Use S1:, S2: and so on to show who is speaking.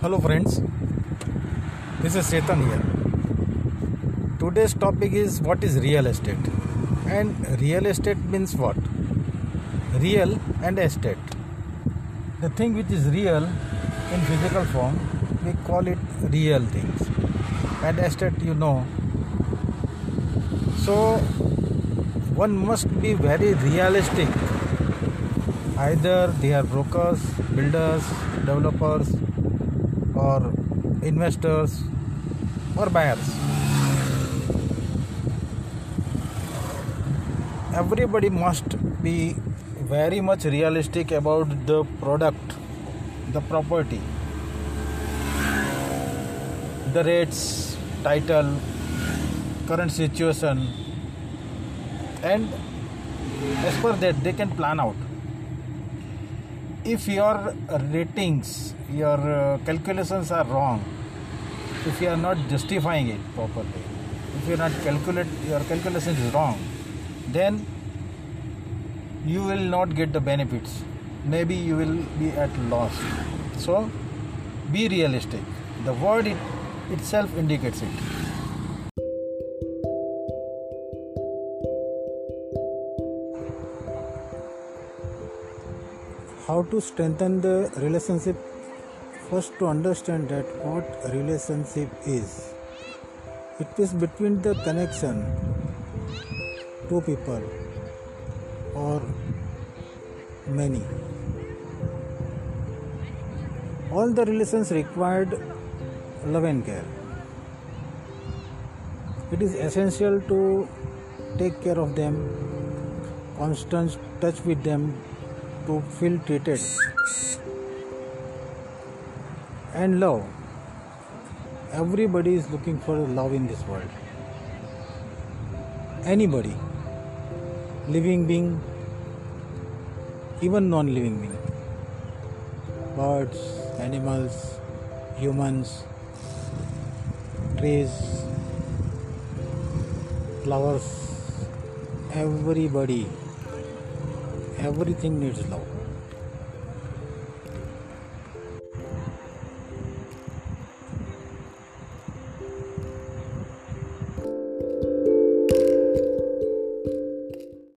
S1: Hello, friends. This is Chetan here. Today's topic is what is real estate, and real estate means what? Real and estate. The thing which is real in physical form, we call it real things, and estate, you know. So, one must be very realistic. Either they are brokers, builders, developers, और investors और buyers everybody must be very much realistic about the product the property the rates title current situation and as per that they can plan out if your ratings your uh, calculations are wrong if you are not justifying it properly if you are not calculate your calculation is wrong then you will not get the benefits. Maybe you will be at loss. So be realistic. The word it itself indicates it how to strengthen the relationship. First to understand that what relationship is it is between the connection two people or many. All the relations required love and care. It is essential to take care of them constant touch with them to feel treated and love. Everybody is looking for love in this world. Anybody. Living being even non-living being. Birds animals humans trees flowers everybody everything needs love